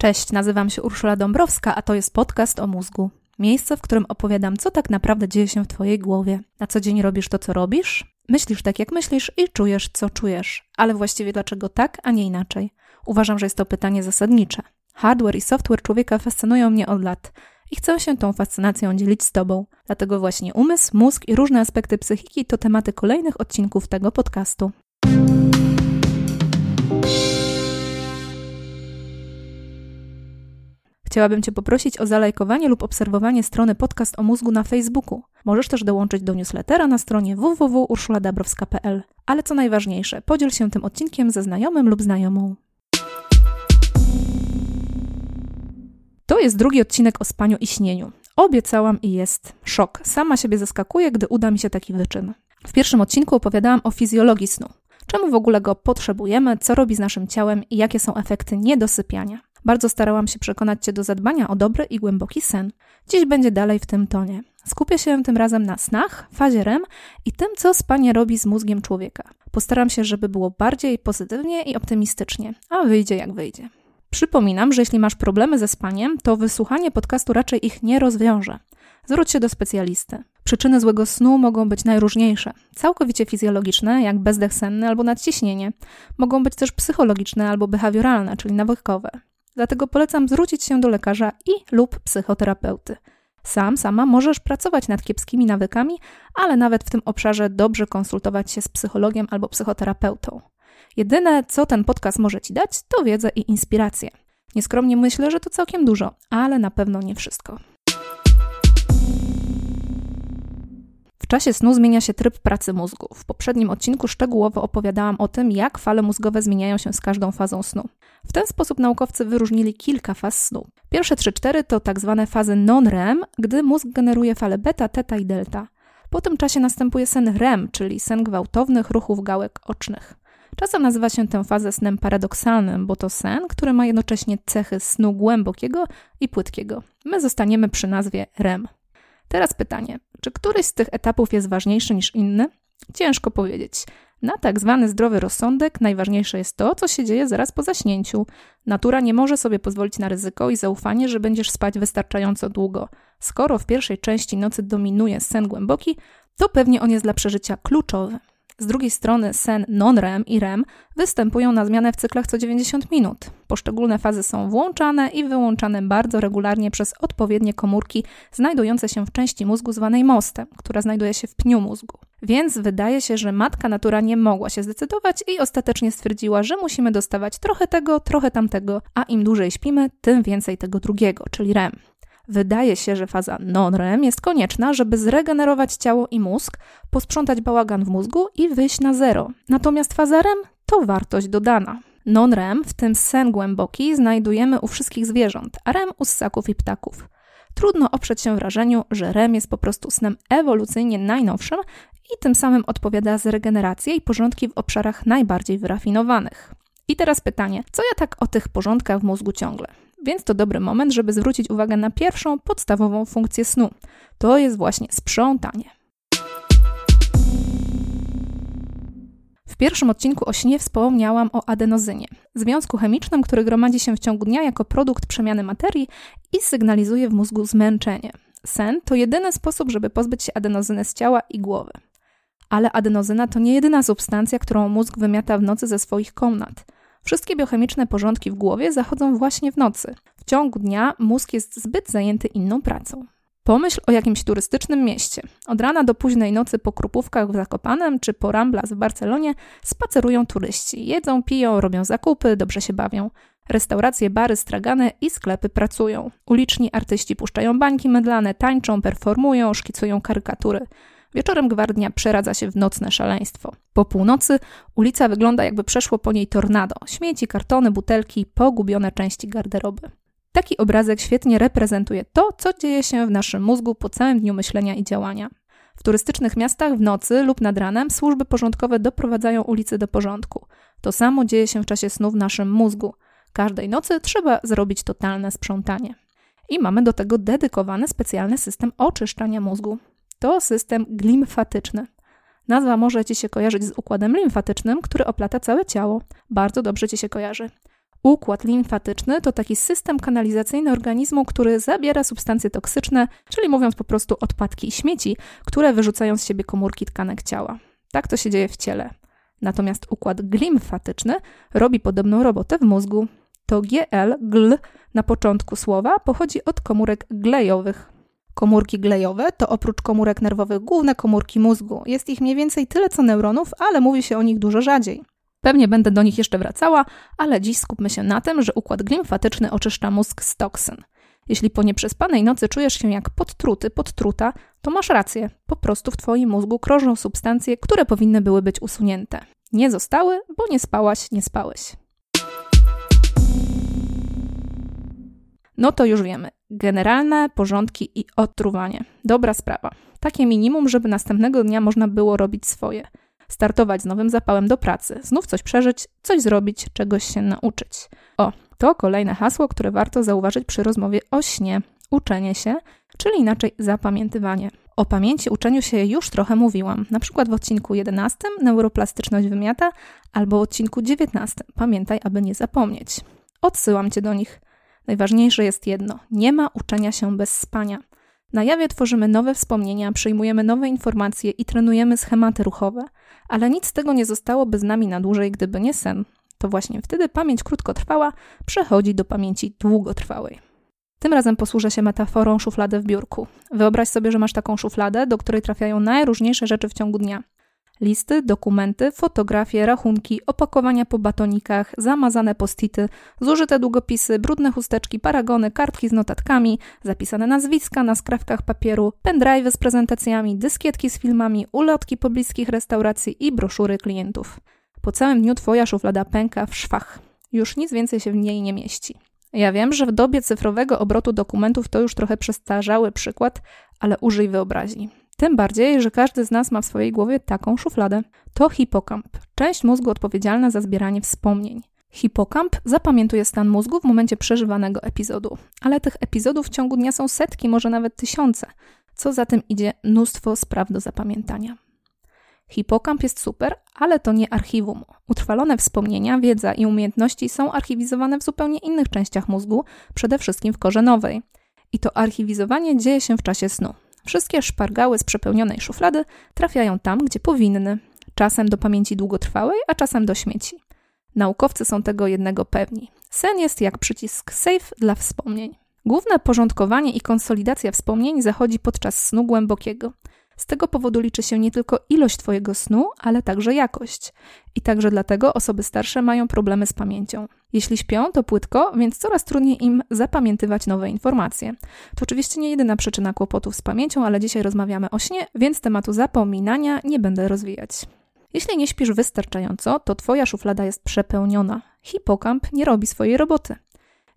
Cześć, nazywam się Urszula Dąbrowska, a to jest podcast o mózgu. Miejsce, w którym opowiadam, co tak naprawdę dzieje się w Twojej głowie. Na co dzień robisz to, co robisz? Myślisz tak, jak myślisz i czujesz, co czujesz. Ale właściwie dlaczego tak, a nie inaczej? Uważam, że jest to pytanie zasadnicze. Hardware i software człowieka fascynują mnie od lat i chcę się tą fascynacją dzielić z Tobą. Dlatego właśnie umysł, mózg i różne aspekty psychiki to tematy kolejnych odcinków tego podcastu. Chciałabym Cię poprosić o zalajkowanie lub obserwowanie strony Podcast o Mózgu na Facebooku. Możesz też dołączyć do newslettera na stronie www.urszuladabrowska.pl. Ale co najważniejsze, podziel się tym odcinkiem ze znajomym lub znajomą. To jest drugi odcinek o spaniu i śnieniu. Obiecałam i jest szok. Sama siebie zaskakuję, gdy uda mi się taki wyczyn. W pierwszym odcinku opowiadałam o fizjologii snu. Czemu w ogóle go potrzebujemy, co robi z naszym ciałem i jakie są efekty niedosypiania. Bardzo starałam się przekonać Cię do zadbania o dobry i głęboki sen. Dziś będzie dalej w tym tonie. Skupię się tym razem na snach, fazie REM i tym, co spanie robi z mózgiem człowieka. Postaram się, żeby było bardziej pozytywnie i optymistycznie, a wyjdzie jak wyjdzie. Przypominam, że jeśli masz problemy ze spaniem, to wysłuchanie podcastu raczej ich nie rozwiąże. Zwróć się do specjalisty. Przyczyny złego snu mogą być najróżniejsze. Całkowicie fizjologiczne, jak bezdech senny albo nadciśnienie. Mogą być też psychologiczne albo behawioralne, czyli nawykowe. Dlatego polecam zwrócić się do lekarza i lub psychoterapeuty. Sam, sama możesz pracować nad kiepskimi nawykami, ale nawet w tym obszarze dobrze konsultować się z psychologiem albo psychoterapeutą. Jedyne, co ten podcast może Ci dać, to wiedzę i inspirację. Nieskromnie myślę, że to całkiem dużo, ale na pewno nie wszystko. Czasie snu zmienia się tryb pracy mózgu. W poprzednim odcinku szczegółowo opowiadałam o tym, jak fale mózgowe zmieniają się z każdą fazą snu. W ten sposób naukowcy wyróżnili kilka faz snu. Pierwsze 3-4 to tak zwane fazy non-REM, gdy mózg generuje fale beta, teta i delta. Po tym czasie następuje sen REM, czyli sen gwałtownych ruchów gałek ocznych. Czasem nazywa się tę fazę snem paradoksalnym, bo to sen, który ma jednocześnie cechy snu głębokiego i płytkiego. My zostaniemy przy nazwie REM. Teraz pytanie, czy któryś z tych etapów jest ważniejszy niż inny? Ciężko powiedzieć. Na tak zwany zdrowy rozsądek najważniejsze jest to, co się dzieje zaraz po zaśnięciu. Natura nie może sobie pozwolić na ryzyko i zaufanie, że będziesz spać wystarczająco długo. Skoro w pierwszej części nocy dominuje sen głęboki, to pewnie on jest dla przeżycia kluczowy. Z drugiej strony sen non-REM i REM występują na zmianę w cyklach co 90 minut. Poszczególne fazy są włączane i wyłączane bardzo regularnie przez odpowiednie komórki znajdujące się w części mózgu zwanej mostem, która znajduje się w pniu mózgu. Więc wydaje się, że matka natura nie mogła się zdecydować i ostatecznie stwierdziła, że musimy dostawać trochę tego, trochę tamtego, a im dłużej śpimy, tym więcej tego drugiego, czyli REM. Wydaje się, że faza non-REM jest konieczna, żeby zregenerować ciało i mózg, posprzątać bałagan w mózgu i wyjść na zero. Natomiast faza REM to wartość dodana. Non-REM, w tym sen głęboki, znajdujemy u wszystkich zwierząt, a REM u ssaków i ptaków. Trudno oprzeć się wrażeniu, że REM jest po prostu snem ewolucyjnie najnowszym i tym samym odpowiada za regenerację i porządki w obszarach najbardziej wyrafinowanych. I teraz pytanie, co ja tak o tych porządkach w mózgu ciągle? Więc to dobry moment, żeby zwrócić uwagę na pierwszą podstawową funkcję snu. To jest właśnie sprzątanie. W pierwszym odcinku o śnie wspomniałam o adenozynie, związku chemicznym, który gromadzi się w ciągu dnia jako produkt przemiany materii i sygnalizuje w mózgu zmęczenie. Sen to jedyny sposób, żeby pozbyć się adenozyny z ciała i głowy. Ale adenozyna to nie jedyna substancja, którą mózg wymiata w nocy ze swoich komnat. Wszystkie biochemiczne porządki w głowie zachodzą właśnie w nocy. W ciągu dnia mózg jest zbyt zajęty inną pracą. Pomyśl o jakimś turystycznym mieście. Od rana do późnej nocy po Krupówkach w Zakopanem czy po Ramblas w Barcelonie spacerują turyści. Jedzą, piją, robią zakupy, dobrze się bawią. Restauracje, bary, stragane i sklepy pracują. Uliczni artyści puszczają bańki mydlane, tańczą, performują, szkicują karykatury. Wieczorem gwardnia przeradza się w nocne szaleństwo. Po północy ulica wygląda jakby przeszło po niej tornado. Śmieci, kartony, butelki, pogubione części garderoby. Taki obrazek świetnie reprezentuje to, co dzieje się w naszym mózgu po całym dniu myślenia i działania. W turystycznych miastach w nocy lub nad ranem służby porządkowe doprowadzają ulicy do porządku. To samo dzieje się w czasie snu w naszym mózgu. Każdej nocy trzeba zrobić totalne sprzątanie. I mamy do tego dedykowany specjalny system oczyszczania mózgu. To system glimfatyczny. Nazwa może Ci się kojarzyć z układem limfatycznym, który oplata całe ciało. Bardzo dobrze Ci się kojarzy. Układ limfatyczny to taki system kanalizacyjny organizmu, który zabiera substancje toksyczne, czyli mówiąc po prostu odpadki i śmieci, które wyrzucają z siebie komórki tkanek ciała. Tak to się dzieje w ciele. Natomiast układ glimfatyczny robi podobną robotę w mózgu. To GL, gl na początku słowa pochodzi od komórek glejowych. Komórki glejowe to oprócz komórek nerwowych główne komórki mózgu. Jest ich mniej więcej tyle co neuronów, ale mówi się o nich dużo rzadziej. Pewnie będę do nich jeszcze wracała, ale dziś skupmy się na tym, że układ glimfatyczny oczyszcza mózg z toksyn. Jeśli po nieprzespanej nocy czujesz się jak podtruty, podtruta, to masz rację. Po prostu w twoim mózgu krążą substancje, które powinny były być usunięte. Nie zostały, bo nie spałaś, nie spałeś. No to już wiemy. Generalne porządki i odtruwanie. Dobra sprawa. Takie minimum, żeby następnego dnia można było robić swoje. Startować z nowym zapałem do pracy, znów coś przeżyć, coś zrobić, czegoś się nauczyć. O, to kolejne hasło, które warto zauważyć przy rozmowie o śnie. Uczenie się, czyli inaczej zapamiętywanie. O pamięci uczeniu się już trochę mówiłam, na przykład w odcinku 11 Neuroplastyczność wymiata albo w odcinku 19 Pamiętaj, aby nie zapomnieć. Odsyłam cię do nich. Najważniejsze jest jedno: nie ma uczenia się bez spania. Na jawie tworzymy nowe wspomnienia, przyjmujemy nowe informacje i trenujemy schematy ruchowe, ale nic z tego nie zostałoby z nami na dłużej, gdyby nie sen. To właśnie wtedy pamięć krótkotrwała przechodzi do pamięci długotrwałej. Tym razem posłużę się metaforą szuflady w biurku. Wyobraź sobie, że masz taką szufladę, do której trafiają najróżniejsze rzeczy w ciągu dnia. Listy, dokumenty, fotografie, rachunki, opakowania po batonikach, zamazane postity, zużyte długopisy, brudne chusteczki, paragony, kartki z notatkami, zapisane nazwiska na skrawkach papieru, pendrive z prezentacjami, dyskietki z filmami, ulotki pobliskich restauracji i broszury klientów. Po całym dniu twoja szuflada pęka w szwach. Już nic więcej się w niej nie mieści. Ja wiem, że w dobie cyfrowego obrotu dokumentów to już trochę przestarzały przykład, ale użyj wyobraźni. Tym bardziej, że każdy z nas ma w swojej głowie taką szufladę. To hipokamp, część mózgu odpowiedzialna za zbieranie wspomnień. Hipokamp zapamiętuje stan mózgu w momencie przeżywanego epizodu, ale tych epizodów w ciągu dnia są setki, może nawet tysiące. Co za tym idzie, mnóstwo spraw do zapamiętania. Hipokamp jest super, ale to nie archiwum. Utrwalone wspomnienia, wiedza i umiejętności są archiwizowane w zupełnie innych częściach mózgu, przede wszystkim w korze nowej. I to archiwizowanie dzieje się w czasie snu. Wszystkie szpargały z przepełnionej szuflady trafiają tam, gdzie powinny. Czasem do pamięci długotrwałej, a czasem do śmieci. Naukowcy są tego jednego pewni. Sen jest jak przycisk save dla wspomnień. Główne porządkowanie i konsolidacja wspomnień zachodzi podczas snu głębokiego. Z tego powodu liczy się nie tylko ilość Twojego snu, ale także jakość. I także dlatego osoby starsze mają problemy z pamięcią. Jeśli śpią, to płytko, więc coraz trudniej im zapamiętywać nowe informacje. To oczywiście nie jedyna przyczyna kłopotów z pamięcią, ale dzisiaj rozmawiamy o śnie, więc tematu zapominania nie będę rozwijać. Jeśli nie śpisz wystarczająco, to Twoja szuflada jest przepełniona. Hipokamp nie robi swojej roboty.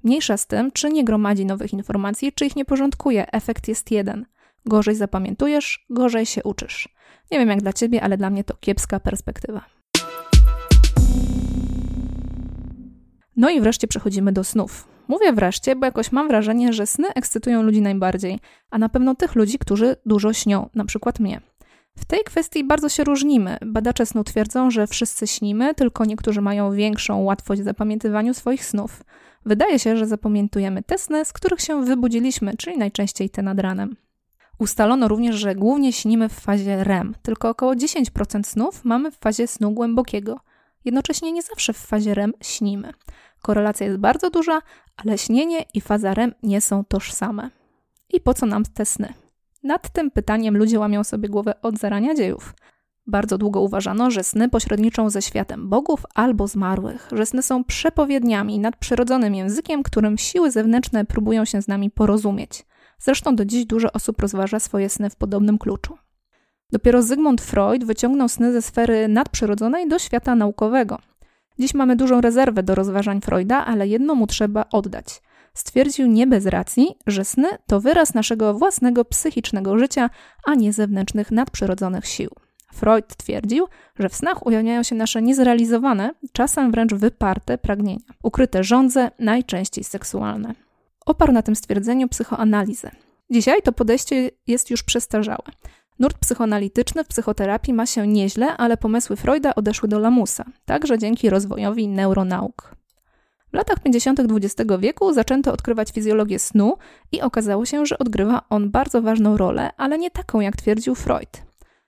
Mniejsza z tym, czy nie gromadzi nowych informacji, czy ich nie porządkuje, efekt jest jeden. Gorzej zapamiętujesz, gorzej się uczysz. Nie wiem jak dla ciebie, ale dla mnie to kiepska perspektywa. No i wreszcie przechodzimy do snów. Mówię wreszcie, bo jakoś mam wrażenie, że sny ekscytują ludzi najbardziej, a na pewno tych ludzi, którzy dużo śnią, na przykład mnie. W tej kwestii bardzo się różnimy. Badacze snu twierdzą, że wszyscy śnimy, tylko niektórzy mają większą łatwość w zapamiętywaniu swoich snów. Wydaje się, że zapamiętujemy te sny, z których się wybudziliśmy, czyli najczęściej te nad ranem. Ustalono również, że głównie śnimy w fazie REM, tylko około 10% snów mamy w fazie snu głębokiego. Jednocześnie nie zawsze w fazie REM śnimy. Korelacja jest bardzo duża, ale śnienie i faza REM nie są tożsame. I po co nam te sny? Nad tym pytaniem ludzie łamią sobie głowę od zarania dziejów. Bardzo długo uważano, że sny pośredniczą ze światem bogów albo zmarłych, że sny są przepowiedniami, nadprzyrodzonym językiem, którym siły zewnętrzne próbują się z nami porozumieć. Zresztą do dziś dużo osób rozważa swoje sny w podobnym kluczu. Dopiero Zygmunt Freud wyciągnął sny ze sfery nadprzyrodzonej do świata naukowego. Dziś mamy dużą rezerwę do rozważań Freuda, ale jedno mu trzeba oddać. Stwierdził nie bez racji, że sny to wyraz naszego własnego psychicznego życia, a nie zewnętrznych nadprzyrodzonych sił. Freud twierdził, że w snach ujawniają się nasze niezrealizowane, czasem wręcz wyparte pragnienia, ukryte żądze, najczęściej seksualne. Oparł na tym stwierdzeniu psychoanalizę. Dzisiaj to podejście jest już przestarzałe. Nurt psychoanalityczny w psychoterapii ma się nieźle, ale pomysły Freuda odeszły do lamusa, także dzięki rozwojowi neuronauk. W latach 50. XX wieku zaczęto odkrywać fizjologię snu i okazało się, że odgrywa on bardzo ważną rolę, ale nie taką jak twierdził Freud.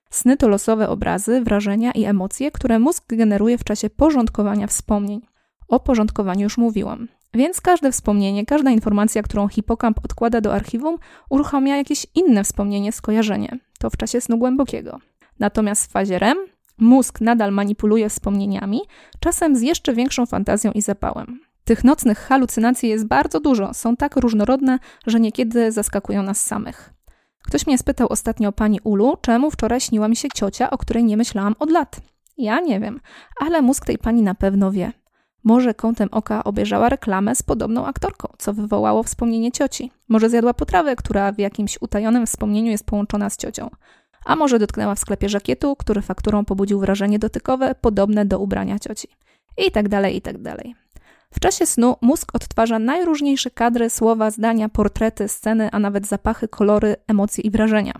Sny to losowe obrazy, wrażenia i emocje, które mózg generuje w czasie porządkowania wspomnień. O porządkowaniu już mówiłam. Więc każde wspomnienie, każda informacja, którą hipokamp odkłada do archiwum, uruchamia jakieś inne wspomnienie, skojarzenie. To w czasie snu głębokiego. Natomiast w fazie REM mózg nadal manipuluje wspomnieniami, czasem z jeszcze większą fantazją i zapałem. Tych nocnych halucynacji jest bardzo dużo, są tak różnorodne, że niekiedy zaskakują nas samych. Ktoś mnie spytał ostatnio o pani Ulu, czemu wczoraj śniła mi się ciocia, o której nie myślałam od lat. Ja nie wiem, ale mózg tej pani na pewno wie. Może kątem oka obejrzała reklamę z podobną aktorką, co wywołało wspomnienie cioci. Może zjadła potrawę, która w jakimś utajonym wspomnieniu jest połączona z ciocią. A może dotknęła w sklepie żakietu, który fakturą pobudził wrażenie dotykowe podobne do ubrania cioci. I tak dalej, i tak dalej. W czasie snu mózg odtwarza najróżniejsze kadry, słowa, zdania, portrety, sceny, a nawet zapachy, kolory, emocje i wrażenia.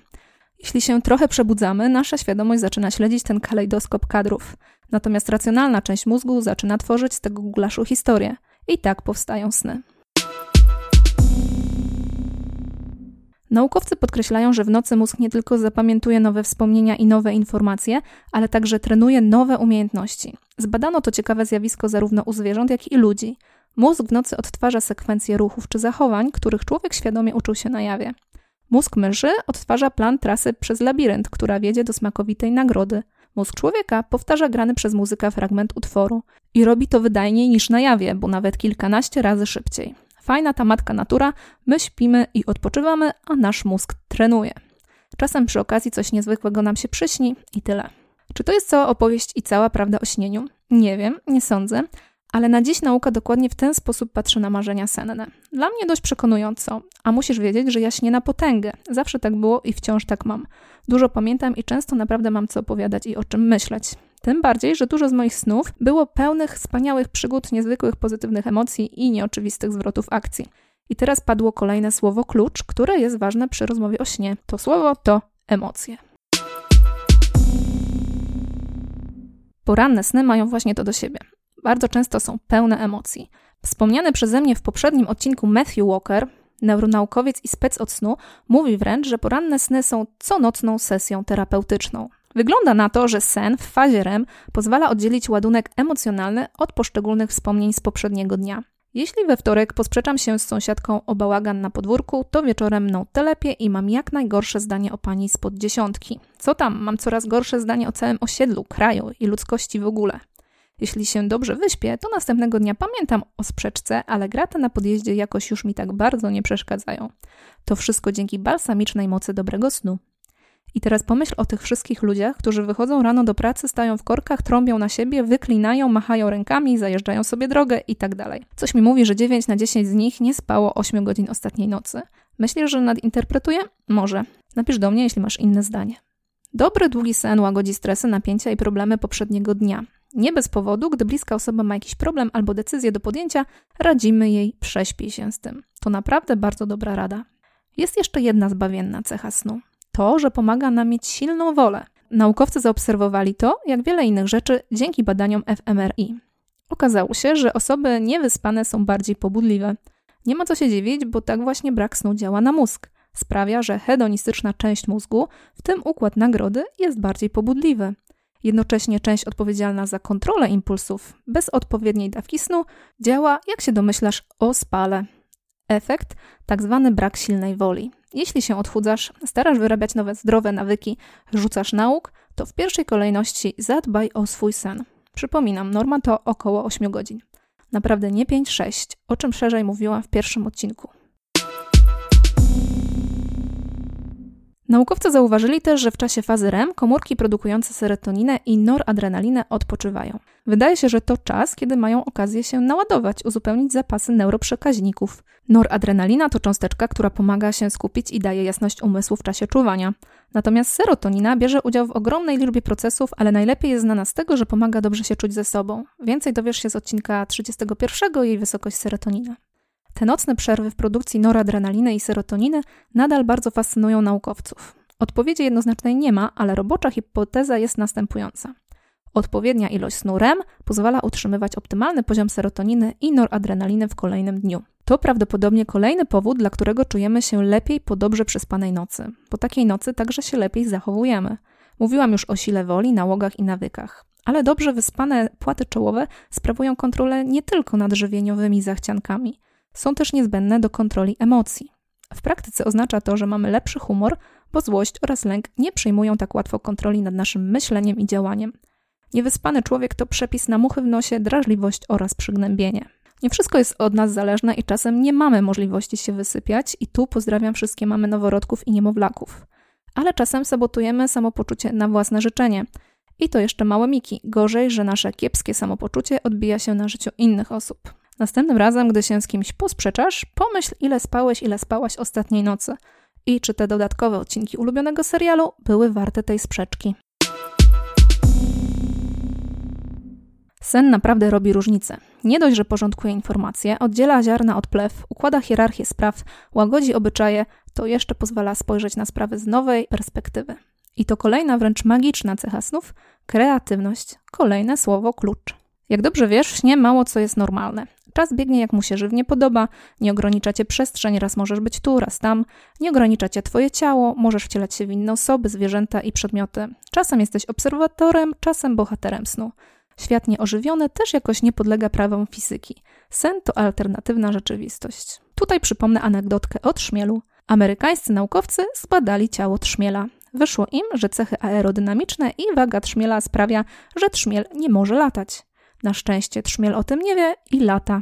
Jeśli się trochę przebudzamy, nasza świadomość zaczyna śledzić ten kalejdoskop kadrów. Natomiast racjonalna część mózgu zaczyna tworzyć z tego gulaszu historię. I tak powstają sny. Naukowcy podkreślają, że w nocy mózg nie tylko zapamiętuje nowe wspomnienia i nowe informacje, ale także trenuje nowe umiejętności. Zbadano to ciekawe zjawisko zarówno u zwierząt, jak i ludzi. Mózg w nocy odtwarza sekwencje ruchów czy zachowań, których człowiek świadomie uczył się na jawie. Mózg myszy odtwarza plan trasy przez labirynt, która wiedzie do smakowitej nagrody. Mózg człowieka powtarza grany przez muzyka fragment utworu i robi to wydajniej niż na jawie, bo nawet kilkanaście razy szybciej. Fajna ta matka natura, my śpimy i odpoczywamy, a nasz mózg trenuje. Czasem przy okazji coś niezwykłego nam się przyśni i tyle. Czy to jest cała opowieść i cała prawda o śnieniu? Nie wiem, nie sądzę, ale na dziś nauka dokładnie w ten sposób patrzy na marzenia senne. Dla mnie dość przekonująco, a musisz wiedzieć, że ja śnię na potęgę. Zawsze tak było i wciąż tak mam. Dużo pamiętam i często naprawdę mam co opowiadać i o czym myśleć. Tym bardziej, że dużo z moich snów było pełnych wspaniałych przygód, niezwykłych pozytywnych emocji i nieoczywistych zwrotów akcji. I teraz padło kolejne słowo klucz, które jest ważne przy rozmowie o śnie. To słowo to emocje. Poranne sny mają właśnie to do siebie. Bardzo często są pełne emocji. Wspomniany przeze mnie w poprzednim odcinku Matthew Walker, neuronaukowiec i spec od snu, mówi wręcz, że poranne sny są conocną sesją terapeutyczną. Wygląda na to, że sen w fazie REM pozwala oddzielić ładunek emocjonalny od poszczególnych wspomnień z poprzedniego dnia. Jeśli we wtorek posprzeczam się z sąsiadką o bałagan na podwórku, to wieczorem mną telepie i mam jak najgorsze zdanie o pani spod dziesiątki. Co tam, mam coraz gorsze zdanie o całym osiedlu, kraju i ludzkości w ogóle. Jeśli się dobrze wyśpię, to następnego dnia pamiętam o sprzeczce, ale graty na podjeździe jakoś już mi tak bardzo nie przeszkadzają. To wszystko dzięki balsamicznej mocy dobrego snu. I teraz pomyśl o tych wszystkich ludziach, którzy wychodzą rano do pracy, stają w korkach, trąbią na siebie, wyklinają, machają rękami, zajeżdżają sobie drogę i tak dalej. Coś mi mówi, że 9 na 10 z nich nie spało 8 godzin ostatniej nocy. Myślisz, że nadinterpretuję? Może. Napisz do mnie, jeśli masz inne zdanie. Dobry, długi sen łagodzi stresy, napięcia i problemy poprzedniego dnia. Nie bez powodu, gdy bliska osoba ma jakiś problem albo decyzję do podjęcia, radzimy jej prześpij się z tym. To naprawdę bardzo dobra rada. Jest jeszcze jedna zbawienna cecha snu to, że pomaga nam mieć silną wolę. Naukowcy zaobserwowali to, jak wiele innych rzeczy, dzięki badaniom fMRI. Okazało się, że osoby niewyspane są bardziej pobudliwe. Nie ma co się dziwić, bo tak właśnie brak snu działa na mózg. Sprawia, że hedonistyczna część mózgu, w tym układ nagrody, jest bardziej pobudliwy. Jednocześnie część odpowiedzialna za kontrolę impulsów bez odpowiedniej dawki snu działa, jak się domyślasz, o spale. Efekt tak zwany brak silnej woli. Jeśli się odchudzasz, starasz wyrabiać nowe zdrowe nawyki, rzucasz nauk, to w pierwszej kolejności zadbaj o swój sen. Przypominam, norma to około 8 godzin. Naprawdę nie 5-6, o czym szerzej mówiłam w pierwszym odcinku. Naukowcy zauważyli też, że w czasie fazy REM komórki produkujące serotoninę i noradrenalinę odpoczywają. Wydaje się, że to czas, kiedy mają okazję się naładować, uzupełnić zapasy neuroprzekaźników. Noradrenalina to cząsteczka, która pomaga się skupić i daje jasność umysłu w czasie czuwania. Natomiast serotonina bierze udział w ogromnej liczbie procesów, ale najlepiej jest znana z tego, że pomaga dobrze się czuć ze sobą. Więcej dowiesz się z odcinka 31 jej wysokość serotonina. Te nocne przerwy w produkcji noradrenaliny i serotoniny nadal bardzo fascynują naukowców. Odpowiedzi jednoznacznej nie ma, ale robocza hipoteza jest następująca. Odpowiednia ilość snu REM pozwala utrzymywać optymalny poziom serotoniny i noradrenaliny w kolejnym dniu. To prawdopodobnie kolejny powód, dla którego czujemy się lepiej po dobrze przespanej nocy. Po takiej nocy także się lepiej zachowujemy. Mówiłam już o sile woli, nałogach i nawykach. Ale dobrze wyspane płaty czołowe sprawują kontrolę nie tylko nad żywieniowymi zachciankami. Są też niezbędne do kontroli emocji. W praktyce oznacza to, że mamy lepszy humor, bo złość oraz lęk nie przejmują tak łatwo kontroli nad naszym myśleniem i działaniem. Niewyspany człowiek to przepis na muchy w nosie, drażliwość oraz przygnębienie. Nie wszystko jest od nas zależne i czasem nie mamy możliwości się wysypiać i tu pozdrawiam wszystkie mamy noworodków i niemowlaków. Ale czasem sabotujemy samopoczucie na własne życzenie. I to jeszcze małe miki. Gorzej, że nasze kiepskie samopoczucie odbija się na życiu innych osób. Następnym razem, gdy się z kimś posprzeczasz, pomyśl, ile spałeś, ile spałaś ostatniej nocy i czy te dodatkowe odcinki ulubionego serialu były warte tej sprzeczki. Sen naprawdę robi różnicę. Nie dość, że porządkuje informacje, oddziela ziarna od plew, układa hierarchię spraw, łagodzi obyczaje, to jeszcze pozwala spojrzeć na sprawy z nowej perspektywy. I to kolejna wręcz magiczna cecha snów kreatywność. Kolejne słowo klucz. Jak dobrze wiesz, w śnie mało co jest normalne. Czas biegnie jak mu się żywnie podoba, nie ogranicza cię przestrzeń, raz możesz być tu, raz tam, nie ogranicza cię twoje ciało, możesz wcielać się w inne osoby, zwierzęta i przedmioty. Czasem jesteś obserwatorem, czasem bohaterem snu. Świat nieożywiony też jakoś nie podlega prawom fizyki. Sen to alternatywna rzeczywistość. Tutaj przypomnę anegdotkę o trzmielu. Amerykańscy naukowcy zbadali ciało trzmiela. Wyszło im, że cechy aerodynamiczne i waga trzmiela sprawia, że trzmiel nie może latać. Na szczęście trzmiel o tym nie wie i lata.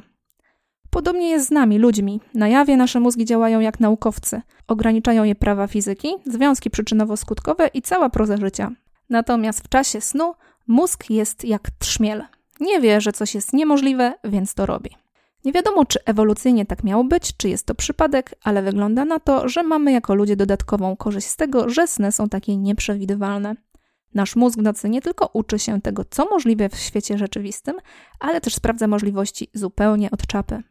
Podobnie jest z nami, ludźmi. Na jawie nasze mózgi działają jak naukowcy. Ograniczają je prawa fizyki, związki przyczynowo-skutkowe i cała proza życia. Natomiast w czasie snu mózg jest jak trzmiel. Nie wie, że coś jest niemożliwe, więc to robi. Nie wiadomo, czy ewolucyjnie tak miało być, czy jest to przypadek, ale wygląda na to, że mamy jako ludzie dodatkową korzyść z tego, że sny są takie nieprzewidywalne. Nasz mózg w nocy nie tylko uczy się tego, co możliwe w świecie rzeczywistym, ale też sprawdza możliwości zupełnie od czapy.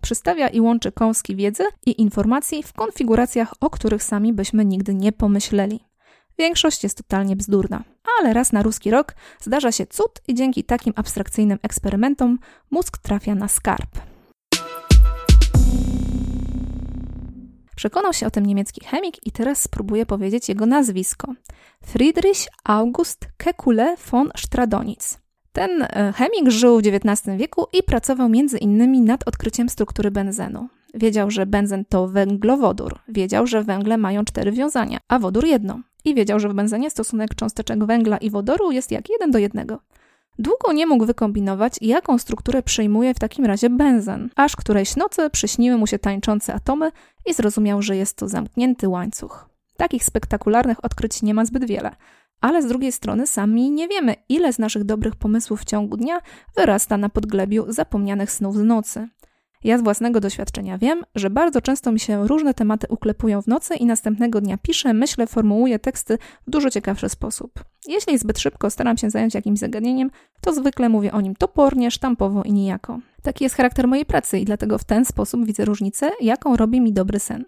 Przystawia i łączy kąski wiedzy i informacji w konfiguracjach, o których sami byśmy nigdy nie pomyśleli. Większość jest totalnie bzdurna, ale raz na ruski rok zdarza się cud i dzięki takim abstrakcyjnym eksperymentom mózg trafia na skarb. Przekonał się o tym niemiecki chemik i teraz spróbuję powiedzieć jego nazwisko. Friedrich August Kekule von Stradonitz. Ten e, chemik żył w XIX wieku i pracował między innymi nad odkryciem struktury benzenu. Wiedział, że benzen to węglowodór, wiedział, że węgle mają cztery wiązania, a wodór jedno. I wiedział, że w benzenie stosunek cząsteczek węgla i wodoru jest jak jeden do jednego. Długo nie mógł wykombinować, jaką strukturę przyjmuje w takim razie benzen, aż którejś nocy przyśniły mu się tańczące atomy i zrozumiał, że jest to zamknięty łańcuch. Takich spektakularnych odkryć nie ma zbyt wiele, ale z drugiej strony sami nie wiemy, ile z naszych dobrych pomysłów w ciągu dnia wyrasta na podglebiu zapomnianych snów z nocy. Ja z własnego doświadczenia wiem, że bardzo często mi się różne tematy uklepują w nocy i następnego dnia piszę, myślę, formułuję teksty w dużo ciekawszy sposób. Jeśli zbyt szybko staram się zająć jakimś zagadnieniem, to zwykle mówię o nim topornie, sztampowo i nijako. Taki jest charakter mojej pracy i dlatego w ten sposób widzę różnicę, jaką robi mi dobry sen.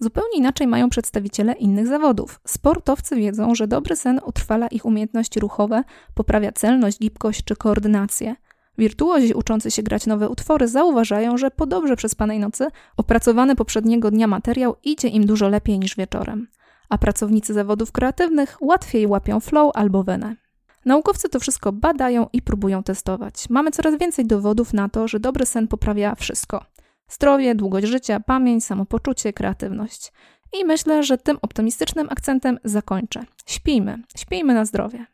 Zupełnie inaczej mają przedstawiciele innych zawodów. Sportowcy wiedzą, że dobry sen utrwala ich umiejętności ruchowe, poprawia celność, gibkość czy koordynację – Wirtuozi uczący się grać nowe utwory zauważają, że po dobrze przespanej nocy opracowany poprzedniego dnia materiał idzie im dużo lepiej niż wieczorem, a pracownicy zawodów kreatywnych łatwiej łapią flow albo wenę. Naukowcy to wszystko badają i próbują testować. Mamy coraz więcej dowodów na to, że dobry sen poprawia wszystko: zdrowie, długość życia, pamięć, samopoczucie, kreatywność. I myślę, że tym optymistycznym akcentem zakończę. Śpijmy, śpijmy na zdrowie.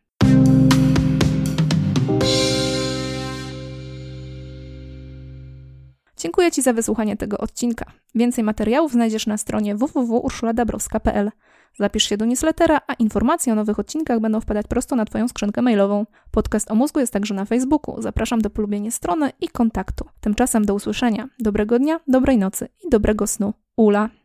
Dziękuję Ci za wysłuchanie tego odcinka. Więcej materiałów znajdziesz na stronie www.urszuladabrowska.pl. Zapisz się do newslettera, a informacje o nowych odcinkach będą wpadać prosto na Twoją skrzynkę mailową. Podcast o mózgu jest także na Facebooku. Zapraszam do polubienia strony i kontaktu. Tymczasem do usłyszenia. Dobrego dnia, dobrej nocy i dobrego snu. Ula.